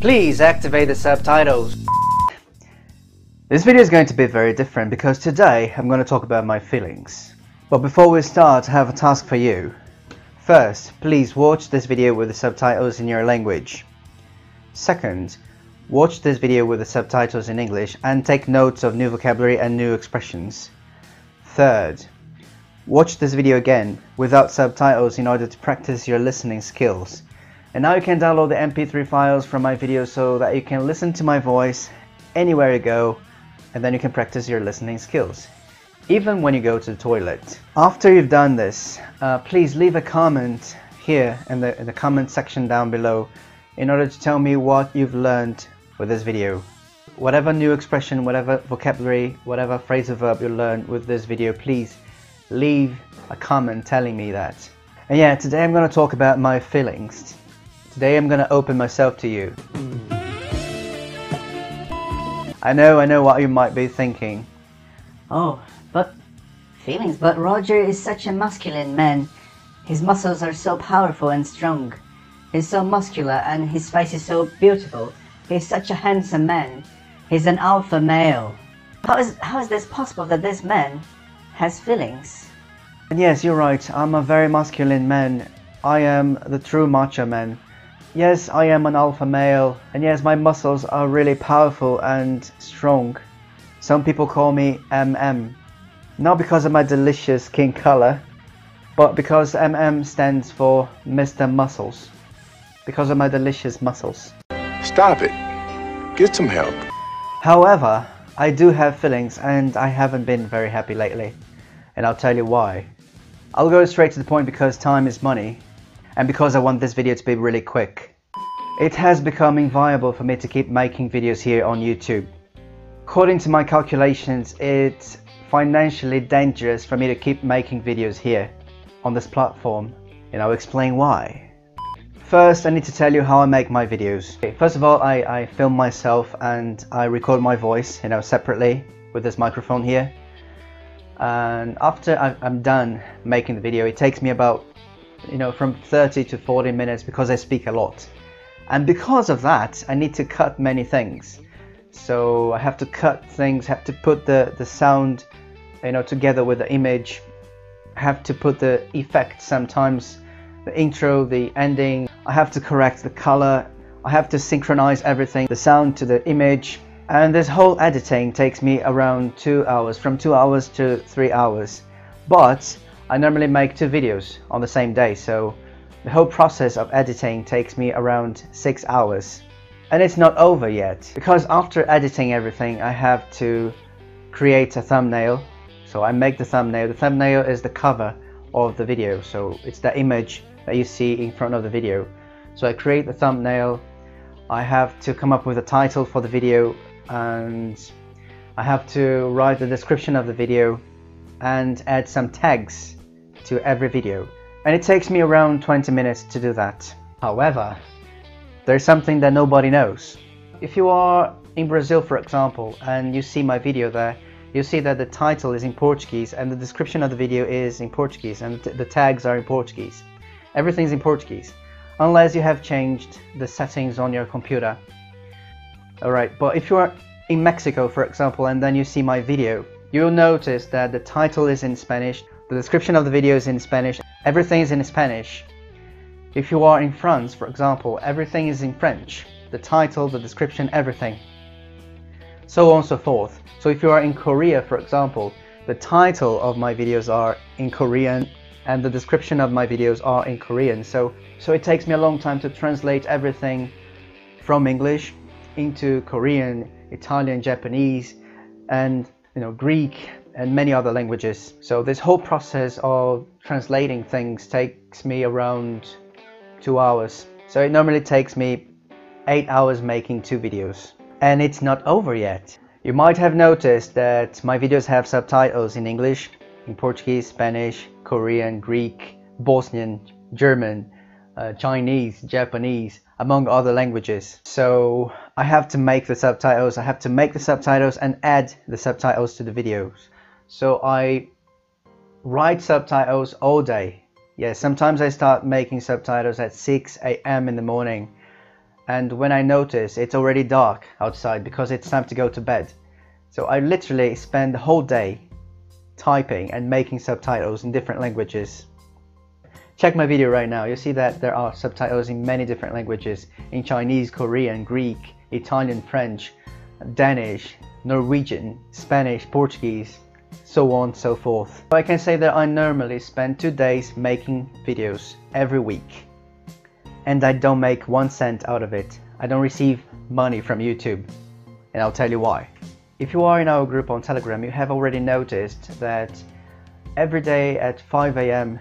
Please activate the subtitles. This video is going to be very different because today I'm going to talk about my feelings. But before we start, I have a task for you. First, please watch this video with the subtitles in your language. Second, watch this video with the subtitles in English and take notes of new vocabulary and new expressions. Third, watch this video again without subtitles in order to practice your listening skills. And now you can download the mp3 files from my videos so that you can listen to my voice anywhere you go and then you can practice your listening skills even when you go to the toilet. After you've done this, uh, please leave a comment here in the, in the comment section down below in order to tell me what you've learned with this video. Whatever new expression, whatever vocabulary, whatever phrasal verb you learned with this video, please leave a comment telling me that. And yeah, today I'm going to talk about my feelings. Today I'm going to open myself to you. Hmm. I know, I know what you might be thinking. Oh, but feelings, but Roger is such a masculine man. His muscles are so powerful and strong. He's so muscular and his face is so beautiful. He's such a handsome man. He's an alpha male. How is, how is this possible that this man has feelings? And yes, you're right, I'm a very masculine man. I am the true macho man. Yes, I am an alpha male, and yes, my muscles are really powerful and strong. Some people call me MM. Not because of my delicious skin color, but because MM stands for Mr. Muscles. Because of my delicious muscles. Stop it. Get some help. However, I do have feelings and I haven't been very happy lately. And I'll tell you why. I'll go straight to the point because time is money and because I want this video to be really quick. It has become inviable for me to keep making videos here on YouTube. According to my calculations, it's financially dangerous for me to keep making videos here on this platform and I'll explain why. First, I need to tell you how I make my videos. First of all, I, I film myself and I record my voice, you know, separately with this microphone here. And after I'm done making the video, it takes me about you know from 30 to 40 minutes because I speak a lot. And because of that I need to cut many things. So I have to cut things have to put the the sound you know together with the image. Have to put the effect sometimes the intro the ending. I have to correct the color. I have to synchronize everything the sound to the image. And this whole editing takes me around two hours from two hours to three hours. But I normally make two videos on the same day, so the whole process of editing takes me around 6 hours. And it's not over yet, because after editing everything I have to create a thumbnail. So I make the thumbnail. The thumbnail is the cover of the video, so it's the image that you see in front of the video. So I create the thumbnail, I have to come up with a title for the video, and I have to write the description of the video and add some tags to every video and it takes me around 20 minutes to do that. However, there's something that nobody knows. If you are in Brazil for example and you see my video there, you'll see that the title is in Portuguese and the description of the video is in Portuguese and the tags are in Portuguese. Everything's in Portuguese unless you have changed the settings on your computer. Alright, but if you are in Mexico for example and then you see my video, you'll notice that the title is in Spanish, the description of the video is in Spanish. Everything is in Spanish. If you are in France, for example, everything is in French. The title, the description, everything. So on and so forth. So if you are in Korea, for example, the title of my videos are in Korean and the description of my videos are in Korean. So, so it takes me a long time to translate everything from English into Korean, Italian, Japanese, and you know Greek and many other languages. So this whole process of translating things takes me around two hours. So it normally takes me eight hours making two videos. And it's not over yet. You might have noticed that my videos have subtitles in English, in Portuguese, Spanish, Korean, Greek, Bosnian, German, uh, Chinese, Japanese, among other languages. So I have to make the subtitles, I have to make the subtitles and add the subtitles to the videos. So I write subtitles all day. Yeah, sometimes I start making subtitles at 6 a.m. in the morning and when I notice it's already dark outside because it's time to go to bed. So I literally spend the whole day typing and making subtitles in different languages. Check my video right now, you'll see that there are subtitles in many different languages, in Chinese, Korean, Greek, Italian, French, Danish, Norwegian, Spanish, Portuguese, so on so forth. I can say that I normally spend two days making videos every week and I don't make one cent out of it. I don't receive money from YouTube and I'll tell you why. If you are in our group on Telegram you have already noticed that every day at 5 a.m.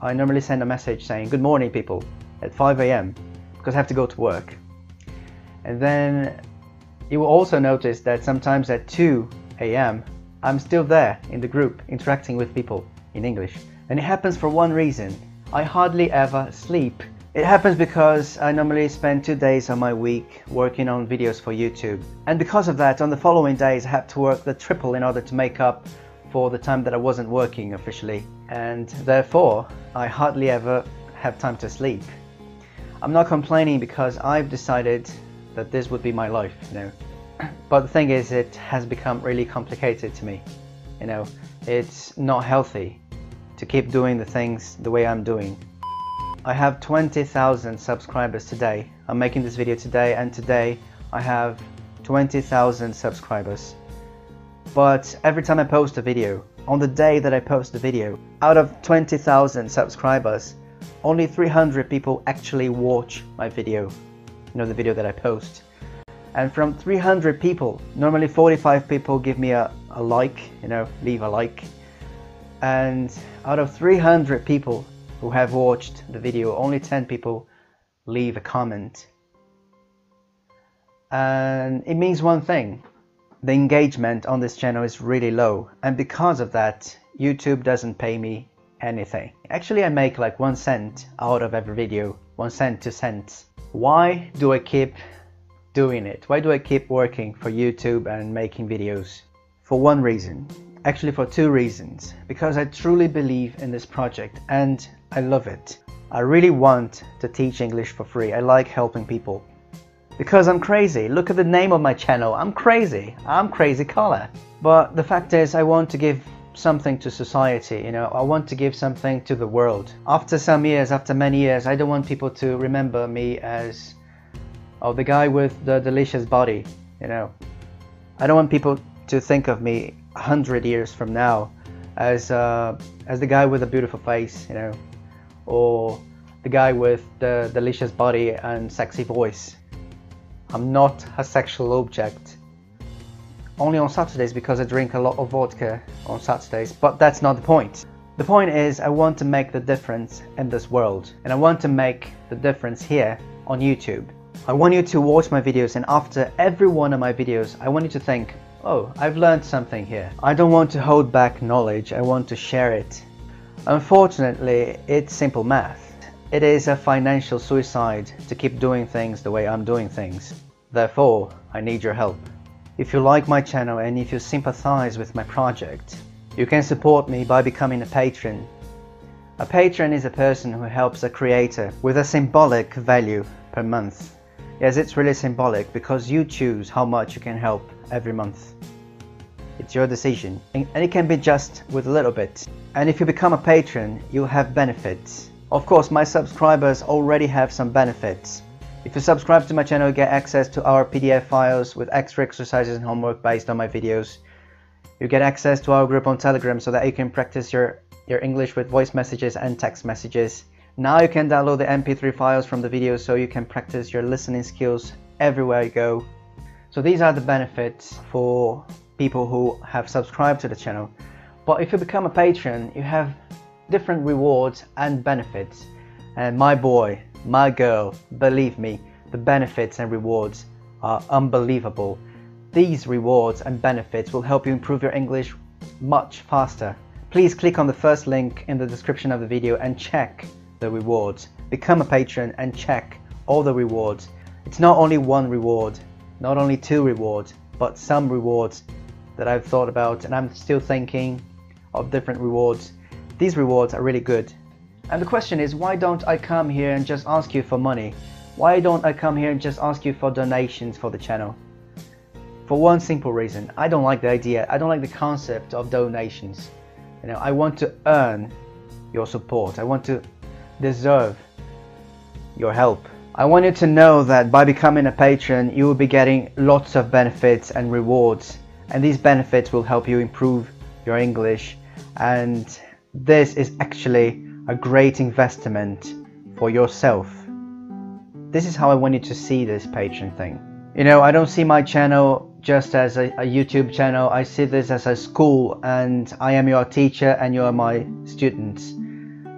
I normally send a message saying good morning people at 5 a.m. because I have to go to work and then you will also notice that sometimes at 2 a.m. I'm still there in the group interacting with people in English and it happens for one reason I hardly ever sleep it happens because I normally spend two days of my week working on videos for YouTube. And because of that, on the following days I had to work the triple in order to make up for the time that I wasn't working officially. And therefore, I hardly ever have time to sleep. I'm not complaining because I've decided that this would be my life, you know. But the thing is, it has become really complicated to me. You know, it's not healthy to keep doing the things the way I'm doing. I have 20,000 subscribers today. I'm making this video today and today I have 20,000 subscribers. But every time I post a video, on the day that I post the video, out of 20,000 subscribers, only 300 people actually watch my video, you know, the video that I post. And from 300 people, normally 45 people give me a, a like, you know, leave a like. And out of 300 people, who have watched the video, only 10 people leave a comment. And it means one thing, the engagement on this channel is really low and because of that YouTube doesn't pay me anything. Actually I make like one cent out of every video, one cent, two cents. Why do I keep doing it? Why do I keep working for YouTube and making videos? For one reason, actually for two reasons. Because I truly believe in this project and I love it. I really want to teach English for free. I like helping people. Because I'm crazy. Look at the name of my channel. I'm crazy. I'm Crazy Collar. But the fact is I want to give something to society, you know, I want to give something to the world. After some years, after many years, I don't want people to remember me as oh the guy with the delicious body, you know. I don't want people to think of me a hundred years from now as uh, as the guy with a beautiful face, you know or the guy with the delicious body and sexy voice. I'm not a sexual object. Only on Saturdays because I drink a lot of vodka on Saturdays, but that's not the point. The point is I want to make the difference in this world and I want to make the difference here on YouTube. I want you to watch my videos and after every one of my videos I want you to think, oh, I've learned something here. I don't want to hold back knowledge, I want to share it Unfortunately, it's simple math. It is a financial suicide to keep doing things the way I'm doing things. Therefore, I need your help. If you like my channel and if you sympathize with my project, you can support me by becoming a patron. A patron is a person who helps a creator with a symbolic value per month. Yes, it's really symbolic because you choose how much you can help every month. It's your decision and it can be just with a little bit. And if you become a patron, you'll have benefits. Of course, my subscribers already have some benefits. If you subscribe to my channel, you get access to our PDF files with extra exercises and homework based on my videos. You get access to our group on Telegram so that you can practice your, your English with voice messages and text messages. Now you can download the MP3 files from the videos so you can practice your listening skills everywhere you go. So these are the benefits for people who have subscribed to the channel. But if you become a patron, you have different rewards and benefits. And my boy, my girl, believe me, the benefits and rewards are unbelievable. These rewards and benefits will help you improve your English much faster. Please click on the first link in the description of the video and check the rewards. Become a patron and check all the rewards. It's not only one reward, not only two rewards, but some rewards that I've thought about and I'm still thinking of different rewards. These rewards are really good. And the question is, why don't I come here and just ask you for money? Why don't I come here and just ask you for donations for the channel? For one simple reason, I don't like the idea, I don't like the concept of donations. You know, I want to earn your support. I want to deserve your help. I want you to know that by becoming a patron, you will be getting lots of benefits and rewards, and these benefits will help you improve your English. And this is actually a great investment for yourself. This is how I want you to see this patron thing. You know, I don't see my channel just as a, a, YouTube channel. I see this as a school, and I am your teacher, and you are my students.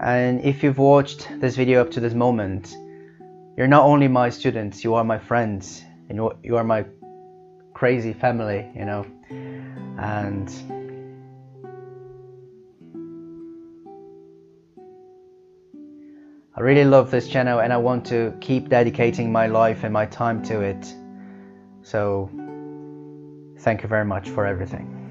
And if you've watched this video up to this moment, you're not only my students, you are my friends, and you, you are my crazy family, you know. And I really love this channel and I want to keep dedicating my life and my time to it. So, thank you very much for everything.